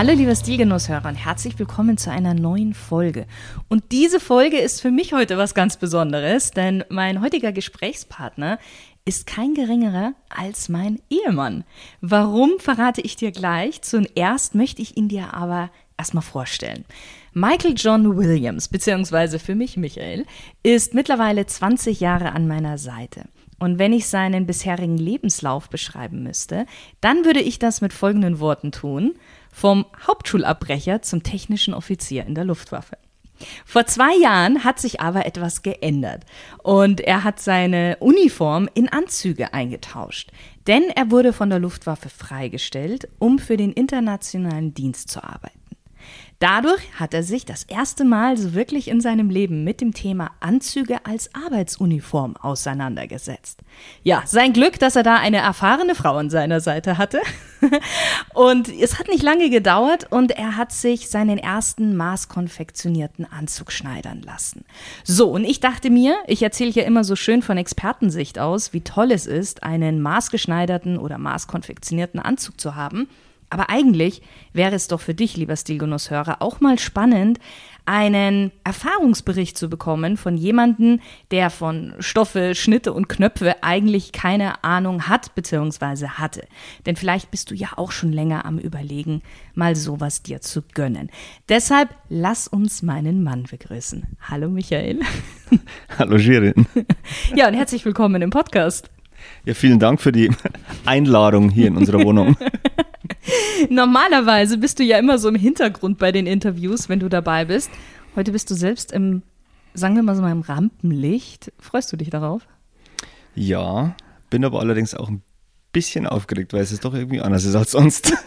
Hallo liebe Stilgenusshörer und herzlich willkommen zu einer neuen Folge. Und diese Folge ist für mich heute was ganz Besonderes, denn mein heutiger Gesprächspartner ist kein geringerer als mein Ehemann. Warum verrate ich dir gleich? Zuerst möchte ich ihn dir aber erstmal vorstellen. Michael John Williams, beziehungsweise für mich Michael, ist mittlerweile 20 Jahre an meiner Seite. Und wenn ich seinen bisherigen Lebenslauf beschreiben müsste, dann würde ich das mit folgenden Worten tun. Vom Hauptschulabbrecher zum technischen Offizier in der Luftwaffe. Vor zwei Jahren hat sich aber etwas geändert und er hat seine Uniform in Anzüge eingetauscht, denn er wurde von der Luftwaffe freigestellt, um für den internationalen Dienst zu arbeiten. Dadurch hat er sich das erste Mal so wirklich in seinem Leben mit dem Thema Anzüge als Arbeitsuniform auseinandergesetzt. Ja, sein Glück, dass er da eine erfahrene Frau an seiner Seite hatte. und es hat nicht lange gedauert und er hat sich seinen ersten maßkonfektionierten Anzug schneidern lassen. So, und ich dachte mir, ich erzähle hier immer so schön von Expertensicht aus, wie toll es ist, einen maßgeschneiderten oder maßkonfektionierten Anzug zu haben. Aber eigentlich wäre es doch für dich, lieber Stilgenusshörer, auch mal spannend, einen Erfahrungsbericht zu bekommen von jemandem, der von Stoffe, Schnitte und Knöpfe eigentlich keine Ahnung hat bzw. hatte. Denn vielleicht bist du ja auch schon länger am Überlegen, mal sowas dir zu gönnen. Deshalb lass uns meinen Mann begrüßen. Hallo Michael. Hallo Shirin. Ja, und herzlich willkommen im Podcast. Ja, vielen Dank für die Einladung hier in unserer Wohnung. Normalerweise bist du ja immer so im Hintergrund bei den Interviews, wenn du dabei bist. Heute bist du selbst im, sagen wir mal so mal im Rampenlicht. Freust du dich darauf? Ja, bin aber allerdings auch ein bisschen aufgeregt, weil es ist doch irgendwie anders ist als sonst.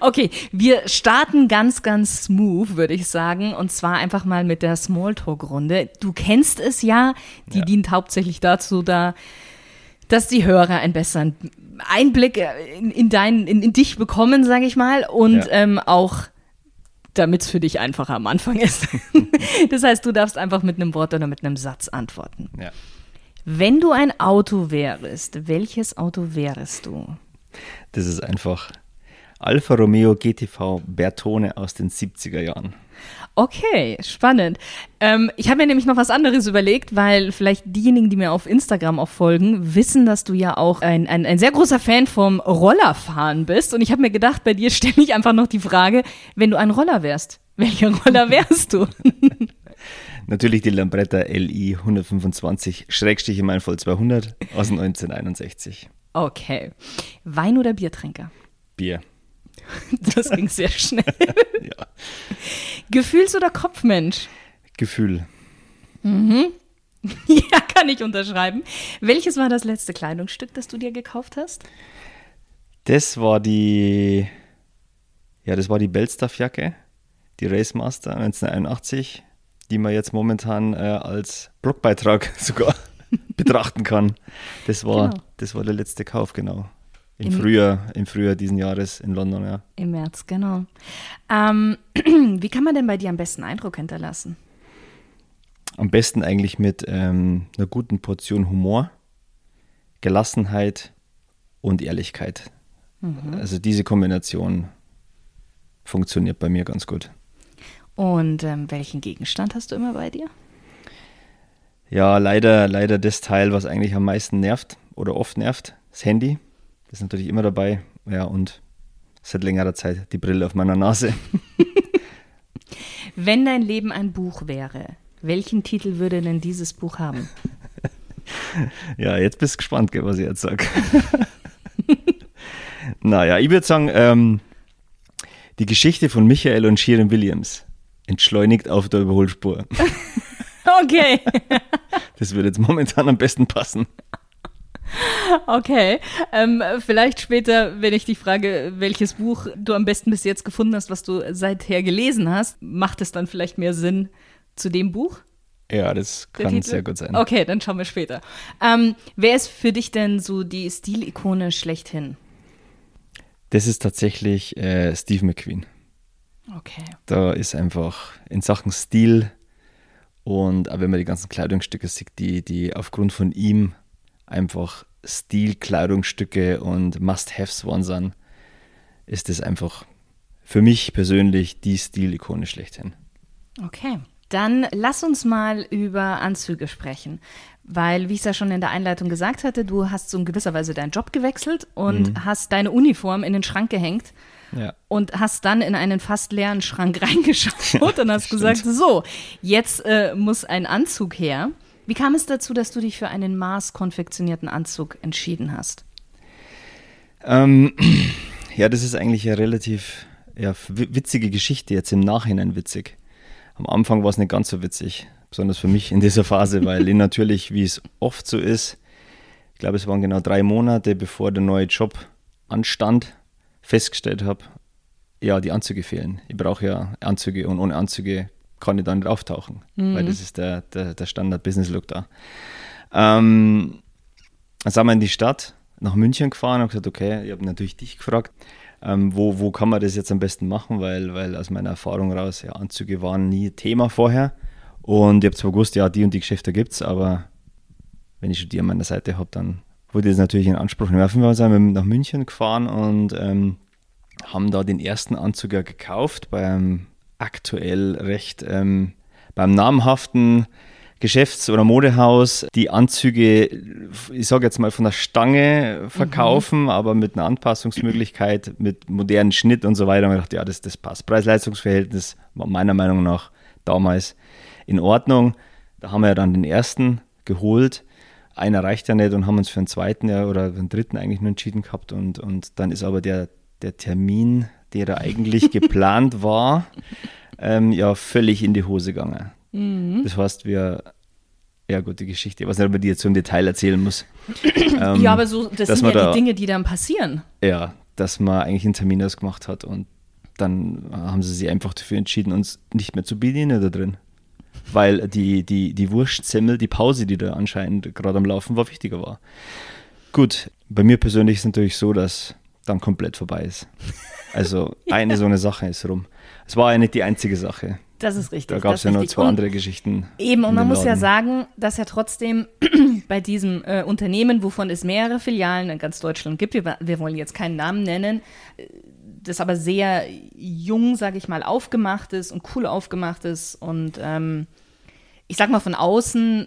Okay, wir starten ganz, ganz smooth, würde ich sagen. Und zwar einfach mal mit der Smalltalk-Runde. Du kennst es ja, die ja. dient hauptsächlich dazu, da, dass die Hörer einen besseren Einblick in, in, dein, in, in dich bekommen, sage ich mal. Und ja. ähm, auch damit es für dich einfacher am Anfang ist. das heißt, du darfst einfach mit einem Wort oder mit einem Satz antworten. Ja. Wenn du ein Auto wärst, welches Auto wärst du? Das ist einfach Alfa Romeo GTV Bertone aus den 70er Jahren. Okay, spannend. Ähm, ich habe mir nämlich noch was anderes überlegt, weil vielleicht diejenigen, die mir auf Instagram auch folgen, wissen, dass du ja auch ein, ein, ein sehr großer Fan vom Rollerfahren bist. Und ich habe mir gedacht, bei dir stelle ich einfach noch die Frage, wenn du ein Roller wärst, welcher Roller wärst du? Natürlich die Lambretta LI 125, Schrägstrich in meinem Voll 200 aus 1961. Okay. Wein- oder Biertrinker? Bier. Das ging sehr schnell. ja. Gefühls- oder Kopfmensch? Gefühl. Mhm. Ja, kann ich unterschreiben. Welches war das letzte Kleidungsstück, das du dir gekauft hast? Das war die, ja, das war die Belstaff-Jacke, die Racemaster 1981, die man jetzt momentan äh, als Blogbeitrag sogar betrachten kann. Das war, genau. das war der letzte Kauf, genau. Im, Im, Frühjahr, Im Frühjahr diesen Jahres in London, ja. Im März, genau. Ähm, wie kann man denn bei dir am besten Eindruck hinterlassen? Am besten eigentlich mit ähm, einer guten Portion Humor, Gelassenheit und Ehrlichkeit. Mhm. Also diese Kombination funktioniert bei mir ganz gut. Und ähm, welchen Gegenstand hast du immer bei dir? Ja, leider, leider das Teil, was eigentlich am meisten nervt oder oft nervt, das Handy ist natürlich immer dabei. Ja, und seit längerer Zeit die Brille auf meiner Nase. Wenn dein Leben ein Buch wäre, welchen Titel würde denn dieses Buch haben? ja, jetzt bist du gespannt, was ich jetzt sage. naja, ich würde sagen, ähm, die Geschichte von Michael und Shirin Williams entschleunigt auf der Überholspur. okay. das würde jetzt momentan am besten passen. Okay, ähm, vielleicht später, wenn ich dich frage, welches Buch du am besten bis jetzt gefunden hast, was du seither gelesen hast, macht es dann vielleicht mehr Sinn zu dem Buch? Ja, das kann sehr gut sein. Okay, dann schauen wir später. Ähm, wer ist für dich denn so die Stilikone schlechthin? Das ist tatsächlich äh, Steve McQueen. Okay. Da ist einfach in Sachen Stil und auch wenn man die ganzen Kleidungsstücke sieht, die, die aufgrund von ihm einfach Stil-Kleidungsstücke und Must-Haves waren ist das einfach für mich persönlich die Stilikone schlechthin. Okay. Dann lass uns mal über Anzüge sprechen. Weil, wie ich es ja schon in der Einleitung gesagt hatte, du hast so in gewisser Weise deinen Job gewechselt und mhm. hast deine Uniform in den Schrank gehängt ja. und hast dann in einen fast leeren Schrank reingeschaut und hast gesagt, so, jetzt äh, muss ein Anzug her. Wie kam es dazu, dass du dich für einen maßkonfektionierten Anzug entschieden hast? Ähm, ja, das ist eigentlich eine relativ ja, witzige Geschichte, jetzt im Nachhinein witzig. Am Anfang war es nicht ganz so witzig, besonders für mich in dieser Phase, weil ich natürlich, wie es oft so ist, ich glaube, es waren genau drei Monate, bevor der neue Job anstand, festgestellt habe, ja, die Anzüge fehlen. Ich brauche ja Anzüge und ohne Anzüge kann ich dann nicht auftauchen, mhm. weil das ist der, der, der Standard-Business-Look da. Ähm, dann sind wir in die Stadt, nach München gefahren und gesagt, okay, ich habe natürlich dich gefragt, ähm, wo, wo kann man das jetzt am besten machen, weil, weil aus meiner Erfahrung raus, ja, Anzüge waren nie Thema vorher. Und ich habe zwar gewusst, ja, die und die Geschäfte gibt es, aber wenn ich schon die an meiner Seite habe, dann wurde das natürlich in Anspruch nehmen. Fall sind wir nach München gefahren und ähm, haben da den ersten Anzug ja gekauft beim aktuell recht ähm, beim namhaften Geschäfts- oder Modehaus die Anzüge, ich sage jetzt mal von der Stange verkaufen, mhm. aber mit einer Anpassungsmöglichkeit, mit modernen Schnitt und so weiter. Und ich dachte, ja, das, das passt. Preis-Leistungs-Verhältnis war meiner Meinung nach damals in Ordnung. Da haben wir ja dann den ersten geholt. Einer reicht ja nicht und haben uns für den zweiten ja, oder für den dritten eigentlich nur entschieden gehabt. Und, und dann ist aber der, der Termin, der da eigentlich geplant war, ähm, ja völlig in die Hose gegangen. Mhm. Das heißt, wir, ja gut, die Geschichte, ich weiß nicht, ob man die jetzt so im Detail erzählen muss. ähm, ja, aber so, das sind ja da, die Dinge, die dann passieren. Ja, dass man eigentlich einen Termin ausgemacht hat und dann haben sie sich einfach dafür entschieden, uns nicht mehr zu bedienen da drin. Weil die, die, die Wurstsemmel, die Pause, die da anscheinend gerade am Laufen war, wichtiger war. Gut, bei mir persönlich ist es natürlich so, dass dann komplett vorbei ist. Also eine so eine Sache ist rum. Es war ja nicht die einzige Sache. Das ist richtig. Da gab es ja noch zwei und andere Geschichten. Eben, und man muss ja sagen, dass ja trotzdem bei diesem äh, Unternehmen, wovon es mehrere Filialen in ganz Deutschland gibt, wir, wir wollen jetzt keinen Namen nennen, äh, das aber sehr jung, sage ich mal, aufgemacht ist und cool aufgemacht ist und ähm, ich sag mal von außen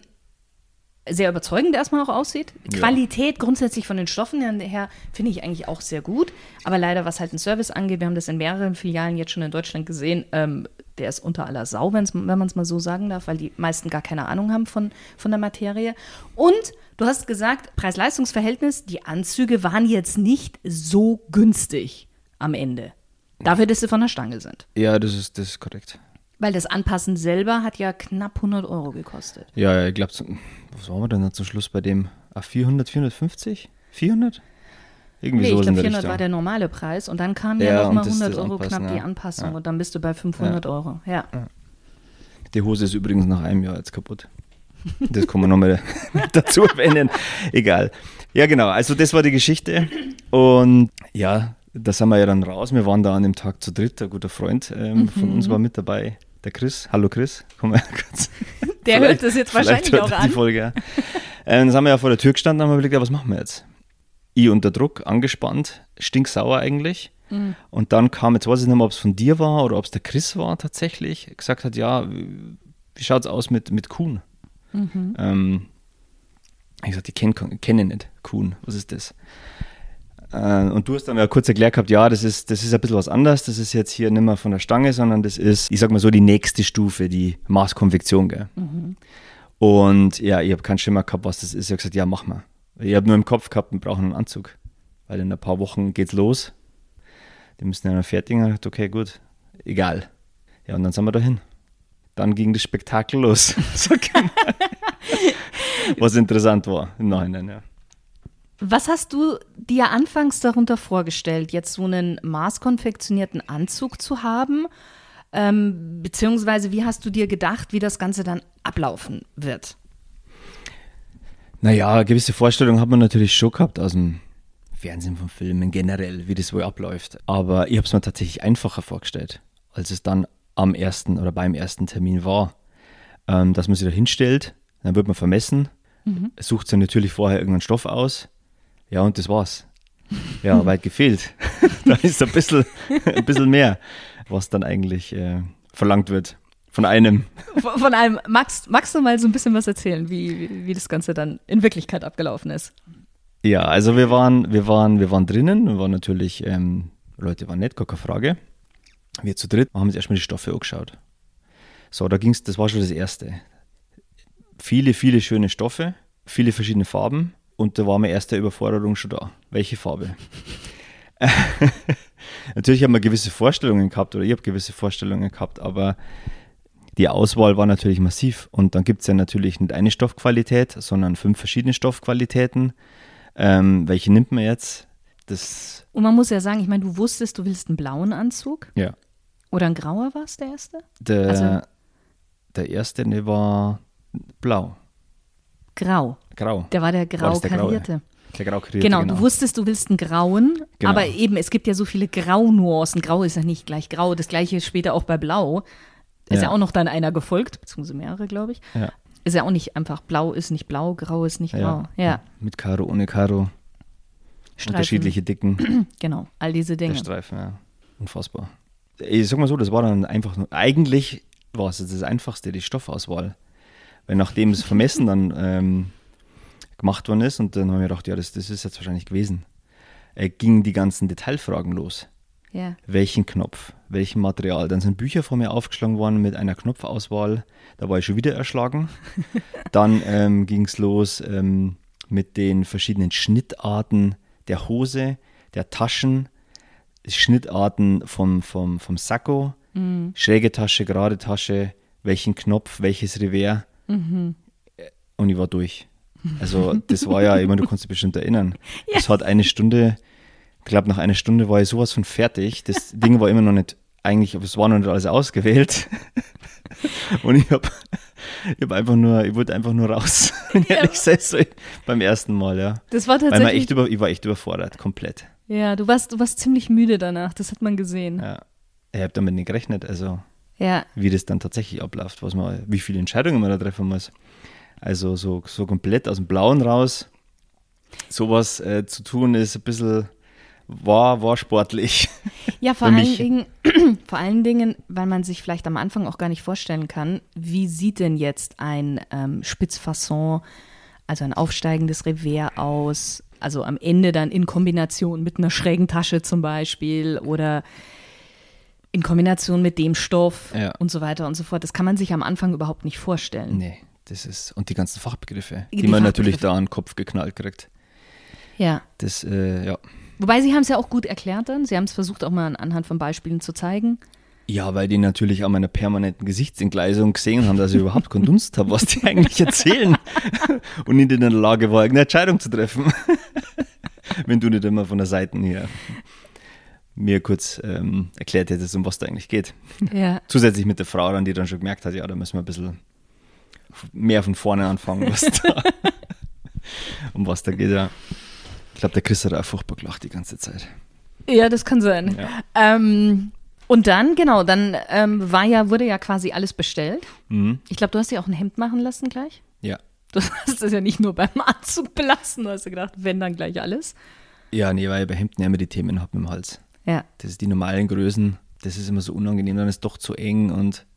sehr überzeugend erstmal auch aussieht. Ja. Qualität grundsätzlich von den Stoffen her finde ich eigentlich auch sehr gut. Aber leider, was halt den Service angeht, wir haben das in mehreren Filialen jetzt schon in Deutschland gesehen, ähm, der ist unter aller Sau, wenn man es mal so sagen darf, weil die meisten gar keine Ahnung haben von, von der Materie. Und du hast gesagt, Preis-Leistungs-Verhältnis, die Anzüge waren jetzt nicht so günstig am Ende. Dafür, dass sie von der Stange sind. Ja, das ist, das ist korrekt. Weil das Anpassen selber hat ja knapp 100 Euro gekostet. Ja, ich glaube, was waren wir denn zum Schluss bei dem? 400, 450? 400? Irgendwie nee, so ich glaube 400 war der normale Preis und dann kam ja, ja nochmal 100 Euro knapp ja. die Anpassung ja. und dann bist du bei 500 ja. Euro. Ja. Die Hose ist übrigens nach einem Jahr jetzt kaputt. Das kann man nochmal dazu erwähnen. Egal. Ja, genau. Also das war die Geschichte und ja, da sind wir ja dann raus. Wir waren da an dem Tag zu dritt. Ein guter Freund ähm, mhm. von uns war mit dabei. Der Chris. Hallo Chris. Komm mal kurz. Der hört das jetzt wahrscheinlich auch an. Die Folge, ähm, dann haben wir ja vor der Tür gestanden und haben überlegt, ja, was machen wir jetzt? Ich unter Druck, angespannt, stinksauer eigentlich. Mhm. Und dann kam, jetzt weiß ich nicht mehr, ob es von dir war oder ob es der Chris war tatsächlich, gesagt hat, ja, wie schaut es aus mit, mit Kuhn? Mhm. Ähm, ich gesagt, ich kenne kenn nicht Kuhn, was ist das? Äh, und du hast dann ja kurz erklärt gehabt, ja, das ist, das ist ein bisschen was anderes. Das ist jetzt hier nicht mehr von der Stange, sondern das ist, ich sag mal so, die nächste Stufe, die Maßkonfektion. Gell? Mhm. Und ja, ich habe keinen Schimmer gehabt, was das ist. Ich habe gesagt, ja, mach mal. Ich habe nur im Kopf gehabt, wir brauchen einen Anzug. Weil in ein paar Wochen geht's los. Die müssen ja noch fertig. Ich dachte, okay, gut, egal. Ja, und dann sind wir dahin. Dann ging das Spektakel los. was interessant war im Nachhinein, ja. Was hast du dir anfangs darunter vorgestellt, jetzt so einen maßkonfektionierten Anzug zu haben? Ähm, beziehungsweise wie hast du dir gedacht, wie das Ganze dann ablaufen wird? Naja, gewisse Vorstellungen hat man natürlich schon gehabt aus dem Fernsehen von Filmen generell, wie das wohl abläuft. Aber ich habe es mir tatsächlich einfacher vorgestellt, als es dann am ersten oder beim ersten Termin war. Ähm, dass man sich da hinstellt, dann wird man vermessen, mhm. sucht sich natürlich vorher irgendeinen Stoff aus. Ja, und das war's. Ja, weit gefehlt. da ist ein bisschen, ein bisschen mehr, was dann eigentlich äh, verlangt wird. Von einem. Von, von einem. Magst, magst du mal so ein bisschen was erzählen, wie, wie, wie das Ganze dann in Wirklichkeit abgelaufen ist? Ja, also wir waren, wir waren, wir waren drinnen, wir waren natürlich, ähm, Leute waren nett, gar keine Frage. Wir zu dritt haben uns erstmal die Stoffe angeschaut. So, da ging's, das war schon das Erste. Viele, viele schöne Stoffe, viele verschiedene Farben und da war meine erste Überforderung schon da. Welche Farbe? natürlich haben wir gewisse Vorstellungen gehabt oder ich habe gewisse Vorstellungen gehabt, aber die Auswahl war natürlich massiv. Und dann gibt es ja natürlich nicht eine Stoffqualität, sondern fünf verschiedene Stoffqualitäten. Ähm, welche nimmt man jetzt? Das und man muss ja sagen, ich meine, du wusstest, du willst einen blauen Anzug. Ja. Oder ein grauer war es der erste? Der, also, der erste, der war blau. Grau. Grau. Der war der grau der karierte. Der grau karierte. Genau, genau, du wusstest, du willst einen grauen, genau. aber eben, es gibt ja so viele Graunuancen. Grau ist ja nicht gleich grau. Das gleiche später auch bei Blau. Ist ja. ja auch noch dann einer gefolgt, beziehungsweise mehrere, glaube ich. Ja. Ist ja auch nicht einfach blau ist nicht blau, grau ist nicht grau. Ja. ja. Mit Karo, ohne Karo. Streifen. Unterschiedliche Dicken. genau, all diese Dinge. Der Streifen, ja. Unfassbar. Ich sag mal so, das war dann einfach nur, eigentlich war es das Einfachste, die Stoffauswahl. Weil nachdem das Vermessen dann ähm, gemacht worden ist und dann haben wir gedacht, ja, das, das ist jetzt wahrscheinlich gewesen, äh, gingen die ganzen Detailfragen los. Ja. Welchen Knopf, welchen Material. Dann sind Bücher vor mir aufgeschlagen worden mit einer Knopfauswahl. Da war ich schon wieder erschlagen. Dann ähm, ging es los ähm, mit den verschiedenen Schnittarten der Hose, der Taschen, Schnittarten vom, vom, vom Sakko, mhm. schräge Tasche, gerade Tasche, welchen Knopf, welches Revers. Mhm. Und ich war durch. Also das war ja, ich meine, du kannst dich bestimmt erinnern. Es hat eine Stunde, ich glaube nach einer Stunde war ich sowas von fertig. Das Ding war immer noch nicht, eigentlich, es war noch nicht alles ausgewählt. Und ich habe ich hab einfach nur, ich wollte einfach nur raus, wenn ja. ehrlich sei, so beim ersten Mal, ja. Das war tatsächlich. Weil echt über, ich war echt überfordert, komplett. Ja, du warst, du warst ziemlich müde danach, das hat man gesehen. Ja. Ich habe damit nicht gerechnet, also ja. wie das dann tatsächlich abläuft, was man, wie viele Entscheidungen man da treffen muss. Also so, so komplett aus dem Blauen raus, sowas äh, zu tun, ist ein bisschen, war, war sportlich. Ja, vor allen, Dingen, vor allen Dingen, weil man sich vielleicht am Anfang auch gar nicht vorstellen kann, wie sieht denn jetzt ein ähm, Spitzfasson, also ein aufsteigendes Revers aus, also am Ende dann in Kombination mit einer schrägen Tasche zum Beispiel oder in Kombination mit dem Stoff ja. und so weiter und so fort. Das kann man sich am Anfang überhaupt nicht vorstellen. Nee, das ist, und die ganzen Fachbegriffe, die, die man natürlich da an den Kopf geknallt kriegt. Ja. Das, äh, ja. Wobei sie haben es ja auch gut erklärt dann. Sie haben es versucht, auch mal anhand von Beispielen zu zeigen. Ja, weil die natürlich an meiner permanenten Gesichtsentgleisung gesehen haben, dass ich überhaupt keinen Dunst habe, was die eigentlich erzählen. Und nicht in der Lage war, irgendeine Entscheidung zu treffen. Wenn du nicht immer von der Seite her mir kurz ähm, erklärt hättest, um was da eigentlich geht. Ja. Zusätzlich mit der Frau dann, die dann schon gemerkt hat, ja, da müssen wir ein bisschen mehr von vorne anfangen, was da, um was da geht, ja. Ich glaube, der Chris hat auch furchtbar gelacht die ganze Zeit. Ja, das kann sein. Ja. Ähm, und dann, genau, dann ähm, war ja, wurde ja quasi alles bestellt. Mhm. Ich glaube, du hast dir auch ein Hemd machen lassen gleich. Ja. Du hast es ja nicht nur beim Anzug belassen, du hast ja gedacht, wenn dann gleich alles. Ja, nee, weil ich bei Hemden ja immer die Themen habe im Hals. Ja. Das ist die normalen Größen, das ist immer so unangenehm, dann ist es doch zu eng und,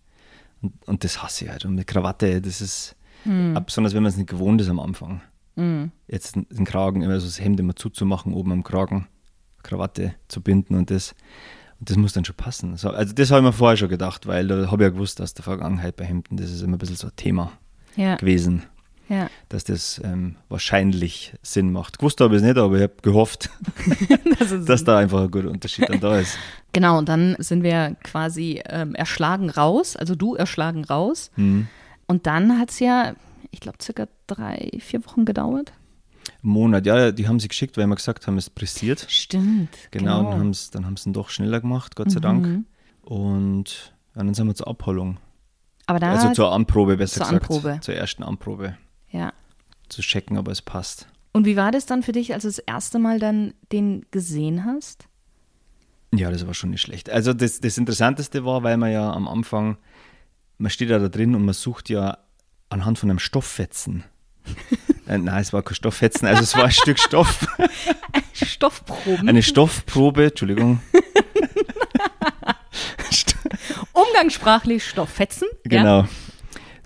und, und das hasse ich halt. Und mit Krawatte, das ist, hm. besonders wenn man es nicht gewohnt ist am Anfang. Mhm. Jetzt den Kragen, also das Hemd immer zuzumachen, oben am Kragen, Krawatte zu binden und das. Und das muss dann schon passen. So, also das habe ich mir vorher schon gedacht, weil da habe ich ja gewusst, aus der Vergangenheit bei Hemden, das ist immer ein bisschen so ein Thema ja. gewesen. Ja. Dass das ähm, wahrscheinlich Sinn macht. Gewusst habe ich es nicht, aber ich habe gehofft, das dass da einfach ein guter Unterschied dann da ist. Genau, und dann sind wir quasi ähm, erschlagen raus, also du erschlagen raus. Mhm. Und dann hat es ja, ich glaube, circa drei, vier Wochen gedauert. Monat, ja, die haben sie geschickt, weil wir gesagt haben, es pressiert. Stimmt. Genau, dann haben sie dann haben's dann doch schneller gemacht, Gott sei Dank. Mhm. Und ja, dann sind wir zur Abholung. Aber da, also zur Anprobe, besser zur gesagt. Anprobe. Zur ersten Anprobe. Ja. Zu checken, ob es passt. Und wie war das dann für dich, als du das erste Mal dann den gesehen hast? Ja, das war schon nicht schlecht. Also das, das Interessanteste war, weil man ja am Anfang, man steht ja da drin und man sucht ja anhand von einem Stofffetzen. äh, nein, es war kein Stofffetzen, also es war ein Stück Stoff, Stoffproben. eine Stoffprobe, Entschuldigung. Umgangssprachlich Stofffetzen. Ja?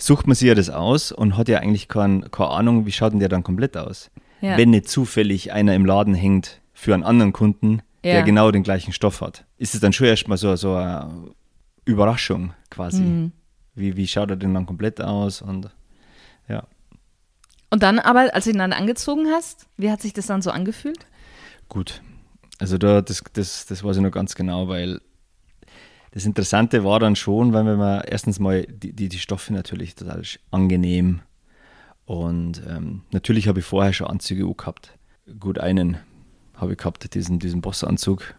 Sucht man sich ja das aus und hat ja eigentlich kein, keine Ahnung, wie schaut denn der dann komplett aus. Ja. Wenn nicht zufällig einer im Laden hängt für einen anderen Kunden, Ja. der genau den gleichen Stoff hat. Ist es dann schon erstmal so, so eine Überraschung quasi. Mhm. Wie, wie schaut er denn dann komplett aus? Und ja, Und dann aber, als du ihn dann angezogen hast, wie hat sich das dann so angefühlt? gut. Also da, das, das, das weiß ich noch ganz genau, weil das Interessante war dann schon, weil wenn man erstens mal die, die, die Stoffe natürlich total angenehm und ähm, natürlich habe ich vorher schon Anzüge gehabt. Gut einen habe ich gehabt, diesen, diesen Bossanzug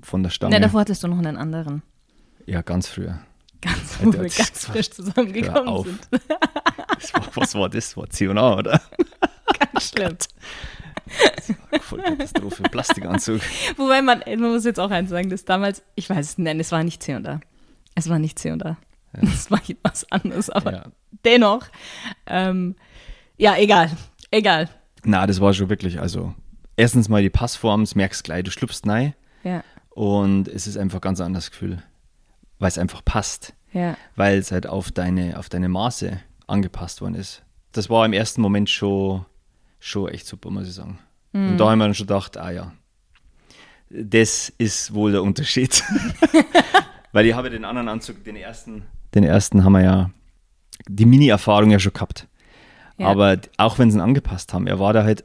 von der Stange. Ja, davor hattest du noch einen anderen. ja, ganz früher. Ganz, wo wir ganz frisch zusammengekommen sind. War, was war das? War C&A, oder? Ganz schlimm. Voll Katastrophe. Plastikanzug. Wobei man, man muss jetzt auch eins sagen, dass damals, ich weiß es, nein, es war nicht C&A. Es war nicht C&A. Es war was anderes, aber Ja. dennoch. Ähm, ja, egal. Egal. Na, das war schon wirklich, also erstens mal die Passform, das merkst gleich, du schlüpfst rein Ja, und es ist einfach ein ganz anderes Gefühl, weil es einfach passt, ja. weil es halt auf deine, auf deine Maße angepasst worden ist. Das war im ersten Moment schon, schon echt super, muss ich sagen. Und da haben wir dann schon gedacht, ah ja, das ist wohl der Unterschied. weil ich habe den anderen Anzug, den ersten, den ersten haben wir ja die Mini-Erfahrung ja schon gehabt. Ja. Aber auch wenn sie ihn angepasst haben, er war da halt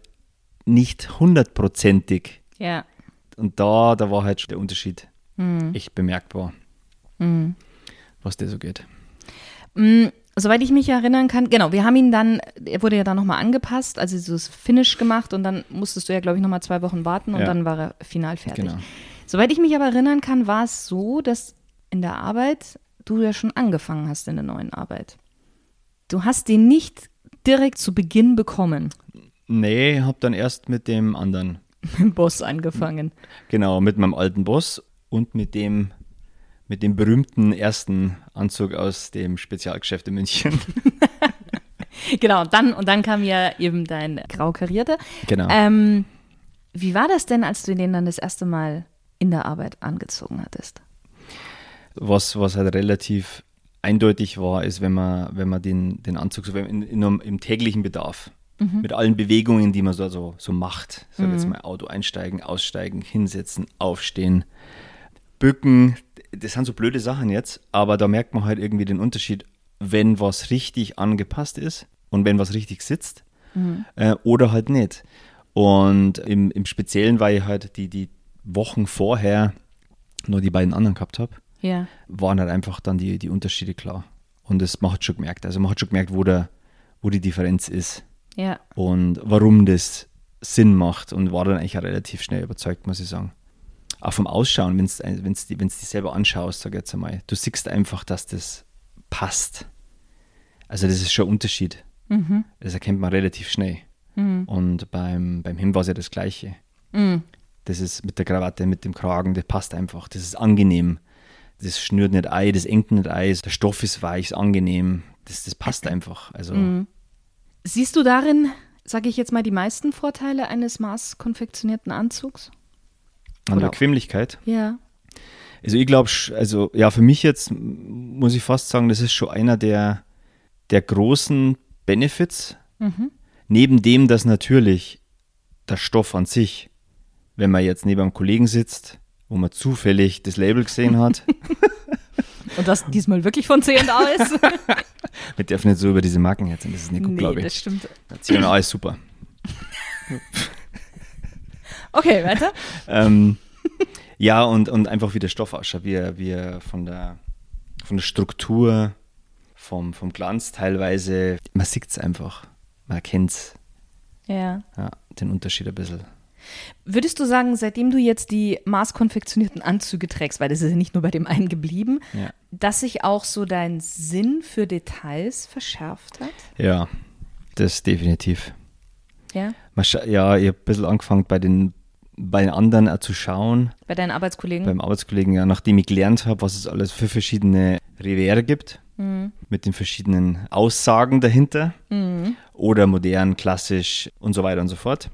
nicht hundertprozentig. Ja. Und da, da war halt schon der Unterschied echt bemerkbar, was der so geht. Mm, Soweit ich mich erinnern kann, genau, wir haben ihn dann, er wurde ja dann nochmal angepasst, also so das Finish gemacht und dann musstest du ja, glaube ich, nochmal zwei Wochen warten und Ja. dann war er final fertig. Genau. Soweit ich mich aber erinnern kann, war es so, dass in der Arbeit du ja schon angefangen hast in der neuen Arbeit. Du hast den nicht direkt zu Beginn bekommen, Nee, hab dann erst mit dem anderen, mit dem Boss angefangen. genau, mit meinem alten Boss und mit dem, mit dem berühmten ersten Anzug aus dem Spezialgeschäft in München. Genau, und dann, und dann kam ja eben dein grau karierter. genau. Ähm, wie war das denn, als du den dann das erste Mal in der Arbeit angezogen hattest? was, was halt relativ eindeutig war, ist, wenn man, wenn man den, den Anzug so in, in einem, im täglichen Bedarf mit allen Bewegungen, die man so, so, so macht, so jetzt mal Auto einsteigen, aussteigen, hinsetzen, aufstehen, bücken, das sind so blöde Sachen jetzt, aber da merkt man halt irgendwie den Unterschied, wenn was richtig angepasst ist und wenn was richtig sitzt äh, oder halt nicht. Und im, im Speziellen, weil ich halt die, die Wochen vorher nur die beiden anderen gehabt habe, Ja. waren halt einfach dann die, die Unterschiede klar. Und das man hat schon gemerkt. Also man hat schon gemerkt, wo, der, wo die Differenz ist Ja. und warum das Sinn macht und war dann eigentlich relativ schnell überzeugt, muss ich sagen. Auch vom Ausschauen, wenn du wenn's die, wenn's die selber anschaust, sag ich jetzt einmal, du siehst einfach, dass das passt. Also das ist schon ein Unterschied. Das erkennt man relativ schnell. Und beim, beim Him war es ja das Gleiche. Das ist mit der Krawatte, mit dem Kragen, das passt einfach. Das ist angenehm. Das schnürt nicht Ei, das engt nicht Ei, der Stoff ist weich, ist angenehm. Das, das passt einfach. Also Siehst du darin, sage ich jetzt mal, die meisten Vorteile eines maßkonfektionierten Anzugs? An der Oder- Bequemlichkeit. Ja. Also ich glaube, also ja, für mich jetzt muss ich fast sagen, das ist schon einer der, der großen Benefits. Neben dem, dass natürlich der Stoff an sich, wenn man jetzt neben einem Kollegen sitzt, wo man zufällig das Label gesehen hat, Und das diesmal wirklich von C&A ist? wir dürfen nicht so über diese Marken jetzt, das ist nicht gut, nee, glaube das ich. stimmt. C&A ist super. Okay, weiter. ähm, ja, und, und einfach wie der Stoff ausschaut, wie er, wie er von, der, von der Struktur, vom, vom Glanz teilweise, man sieht es einfach, man erkennt es. Ja. ja, den Unterschied ein bisschen. Würdest du sagen, seitdem du jetzt die maßkonfektionierten Anzüge trägst, weil das ist ja nicht nur bei dem einen geblieben, Ja. dass sich auch so dein Sinn für Details verschärft hat? Ja, das definitiv. Ja. Ja, ich habe ein bisschen angefangen bei den, bei den anderen auch zu schauen, Bei deinen Arbeitskollegen? beim Arbeitskollegen, ja, nachdem ich gelernt habe, was es alles für verschiedene Revere gibt, mit den verschiedenen Aussagen dahinter oder modern, klassisch und so weiter und so fort,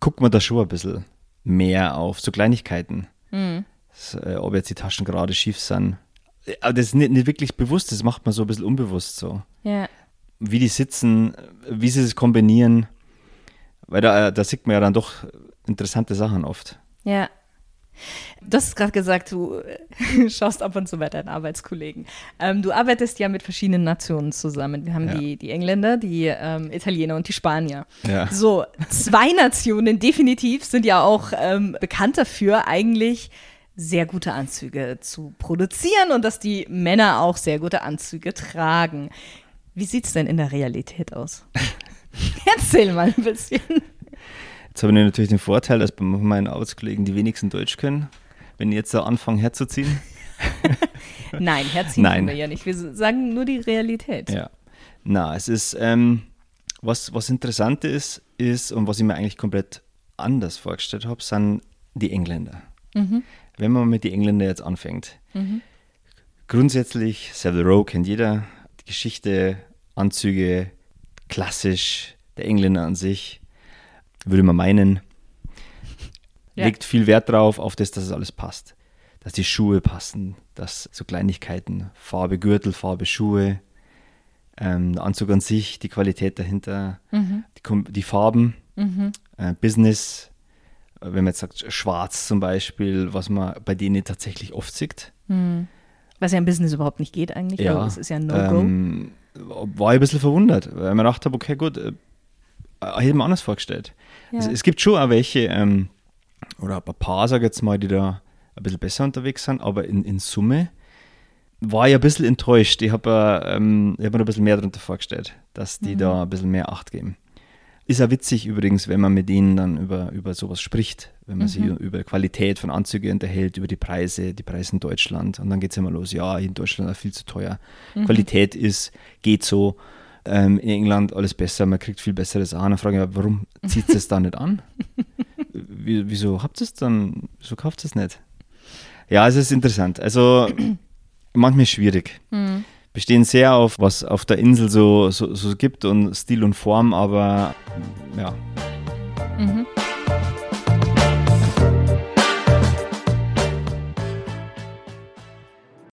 guckt man da schon ein bisschen mehr auf so Kleinigkeiten. Das, äh, ob jetzt die Taschen gerade schief sind. Aber das ist nicht, nicht wirklich bewusst, das macht man so ein bisschen unbewusst so. ja. Wie die sitzen, wie sie es kombinieren, weil da, da sieht man ja dann doch interessante Sachen oft. Ja. Du hast gerade gesagt, du äh, schaust ab und zu bei deinen Arbeitskollegen. Ähm, du arbeitest ja mit verschiedenen Nationen zusammen. Wir haben Ja. die, die Engländer, die ähm, Italiener und die Spanier. Ja. So, zwei Nationen definitiv sind ja auch ähm, bekannt dafür, eigentlich sehr gute Anzüge zu produzieren und dass die Männer auch sehr gute Anzüge tragen. Wie sieht es denn in der Realität aus? Erzähl mal ein bisschen. Jetzt habe ich natürlich den Vorteil, dass bei meinen Arbeitskollegen die wenigsten Deutsch können. Wenn ich jetzt da anfange herzuziehen. Nein, herziehen Nein. wir ja nicht. Wir sagen nur die Realität. Ja. Na, es ist, ähm, was, was interessant ist, ist und was ich mir eigentlich komplett anders vorgestellt habe, sind die Engländer. Wenn man mit den Engländern jetzt anfängt. Grundsätzlich, Savile Row kennt jeder, die Geschichte, Anzüge, klassisch, der Engländer an sich, würde man meinen, Ja. legt viel Wert drauf, auf das, dass es alles passt. Dass die Schuhe passen, dass so Kleinigkeiten, Farbe Gürtel, Farbe Schuhe, ähm, der Anzug an sich, die Qualität dahinter, die, Kom- die Farben, äh, Business, äh, wenn man jetzt sagt schwarz zum Beispiel, was man bei denen tatsächlich oft sieht. Was ja im Business überhaupt nicht geht eigentlich. aber es ist ja ein No-Go. ähm, war ich ein bisschen verwundert, weil ich mir gedacht habe, okay, gut, äh, hätte mir anders vorgestellt. Ja. Es, es gibt schon auch welche, ähm, oder ein paar, sage ich jetzt mal, die da ein bisschen besser unterwegs sind, aber in, in Summe war ich ein bisschen enttäuscht. Ich habe äh, ähm, ich hab mir ein bisschen mehr darunter vorgestellt, dass die da ein bisschen mehr Acht geben. Ist ja witzig übrigens, wenn man mit denen dann über, über sowas spricht, wenn man sich über Qualität von Anzügen unterhält, über die Preise, die Preise in Deutschland. Und dann geht es immer los, ja, in Deutschland ist viel zu teuer. Qualität ist, geht so. Ähm, in England alles besser, man kriegt viel besseres an. Dann frage ich mich, warum zieht es da nicht an? Wie, wieso habt ihr es dann, wieso kauft ihr es nicht? Ja, es ist interessant. Also manchmal schwierig. Bestehen sehr auf, was auf der Insel so, so, so gibt und Stil und Form, aber ja. Mhm.